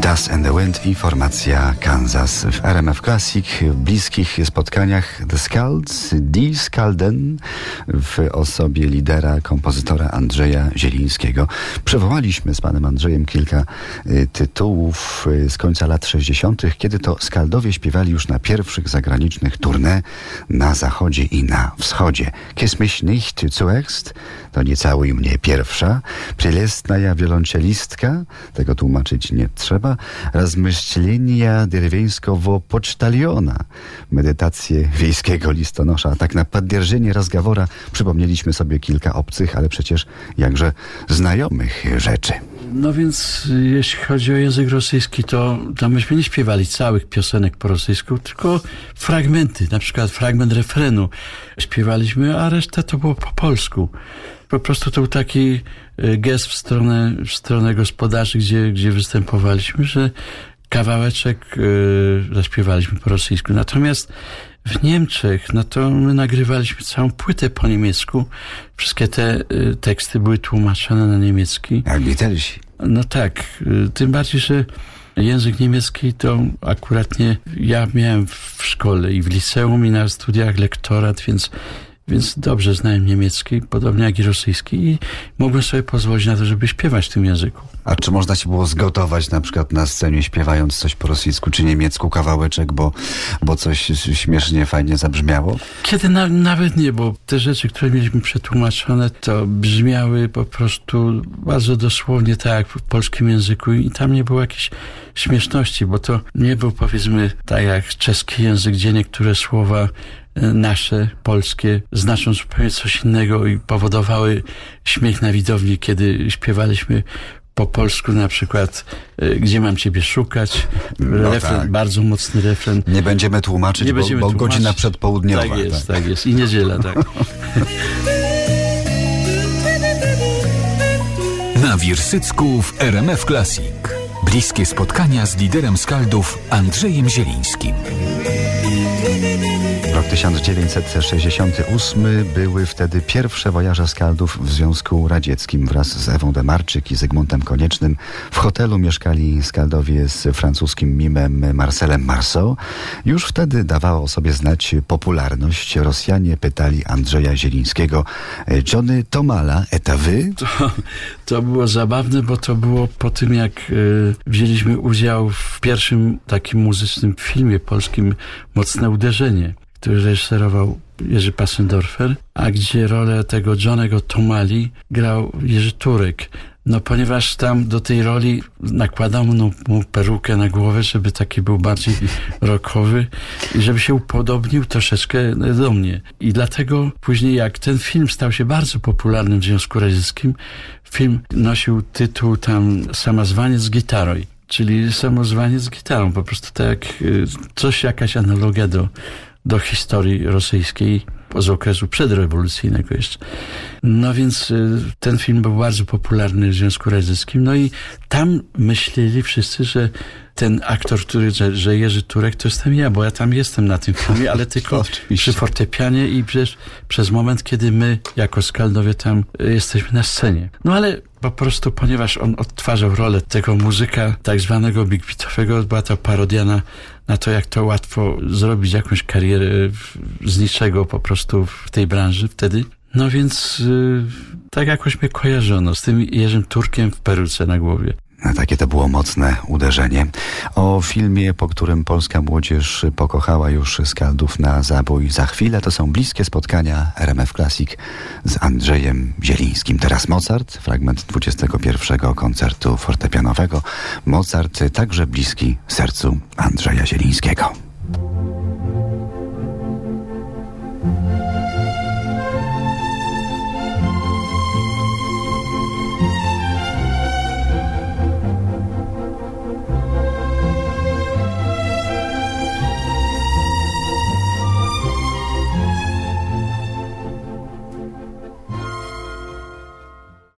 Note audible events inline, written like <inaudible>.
Dust and the Wind i formacja Kansas w RMF Classic w bliskich spotkaniach The Skulls, Die Skalden w osobie lidera, kompozytora Andrzeja Zielińskiego. Przywołaliśmy z panem Andrzejem kilka y, tytułów y, z końca lat 60., kiedy to Skaldowie śpiewali już na pierwszych zagranicznych tournée na zachodzie i na wschodzie. Kiss mich nicht zuerst, no niecałuj mnie pierwsza, przelesna ja wiolonczelistka, tego tłumaczyć nie trzeba, rozmyślenia dyrwieńskowo-pocztaliona, medytacje wiejskiego listonosza. Tak na poddzierżenie rozgawora przypomnieliśmy sobie kilka obcych, ale przecież jakże znajomych rzeczy. No więc jeśli chodzi o język rosyjski, to, to myśmy nie śpiewali całych piosenek po rosyjsku, tylko fragmenty, na przykład fragment refrenu śpiewaliśmy, a reszta to było po polsku. Po prostu to był taki e, gest w stronę, w stronę gospodarzy, gdzie, gdzie występowaliśmy, że kawałeczek y, zaśpiewaliśmy po rosyjsku. Natomiast w Niemczech, no to my nagrywaliśmy całą płytę po niemiecku. Wszystkie te y, teksty były tłumaczone na niemiecki. Jak Beatlesi. No tak, y, tym bardziej, że język niemiecki to akurat nie ja miałem w szkole i w liceum i na studiach lektorat, więc więc dobrze znałem niemiecki, podobnie jak i rosyjski i mogłem sobie pozwolić na to, żeby śpiewać w tym języku. A czy można się było zgotować na przykład na scenie śpiewając coś po rosyjsku czy niemiecku kawałeczek, bo, bo coś śmiesznie, fajnie zabrzmiało? Kiedy na, nawet nie, bo te rzeczy, które mieliśmy przetłumaczone, to brzmiały po prostu bardzo dosłownie tak jak w polskim języku i tam nie było jakiejś śmieszności, bo to nie był powiedzmy tak jak czeski język, gdzie niektóre słowa nasze, polskie, znaczą zupełnie coś innego i powodowały śmiech na widowni, kiedy śpiewaliśmy po polsku na przykład e, Gdzie mam ciebie szukać? No refren, tak. bardzo mocny refren. Nie będziemy tłumaczyć, Nie bo, będziemy bo tłumaczyć. godzina przedpołudniowa. Tak jest, tak, tak jest. I niedziela, tak. Na Wirsycku w RMF Classic. Bliskie spotkania z liderem skaldów Andrzejem Zielińskim. Rok 1968 były wtedy pierwsze wojaże skaldów w Związku Radzieckim. Wraz z Ewą Demarczyk i Zygmuntem Koniecznym w hotelu mieszkali skaldowie z francuskim mimem Marcelem Marceau. Już wtedy dawało sobie znać popularność. Rosjanie pytali Andrzeja Zielińskiego, Johnny Tomala, eta wy? To, to było zabawne, bo to było po tym, jak y, wzięliśmy udział w pierwszym takim muzycznym filmie polskim Mocne Uderzenie który reżyserował Jerzy Passendorfer, a gdzie rolę tego Johnego Tomali grał Jerzy Turek. No ponieważ tam do tej roli nakładano mu perukę na głowę, żeby taki był bardziej <laughs> rockowy i żeby się upodobnił troszeczkę do mnie. I dlatego później jak ten film stał się bardzo popularnym w Związku Radzieckim, film nosił tytuł tam Samozwaniec z gitarą czyli samozwanie z gitarą, po prostu tak y, coś, jakaś analogia do do historii rosyjskiej z okresu przedrewolucyjnego jeszcze. No więc y, ten film był bardzo popularny w Związku Radzieckim. No i tam myśleli wszyscy, że ten aktor, który, że, że Jerzy Turek to jestem ja, bo ja tam jestem na tym filmie, ale <laughs> tylko przy fortepianie i przez, przez moment, kiedy my jako Skaldowie tam y, jesteśmy na scenie. No ale po prostu, ponieważ on odtwarzał rolę tego muzyka tak zwanego big beatowego, była to parodia na, na to, jak to łatwo zrobić jakąś karierę z niczego po prostu w tej branży wtedy. No więc yy, tak jakoś mnie kojarzono z tym Jerzym Turkiem w peruce na głowie. Takie to było mocne uderzenie. O filmie, po którym polska młodzież pokochała już Skaldów na zabój za chwilę, to są bliskie spotkania RMF Classic z Andrzejem Zielińskim. Teraz Mozart, fragment 21 koncertu fortepianowego. Mozart także bliski sercu Andrzeja Zielińskiego.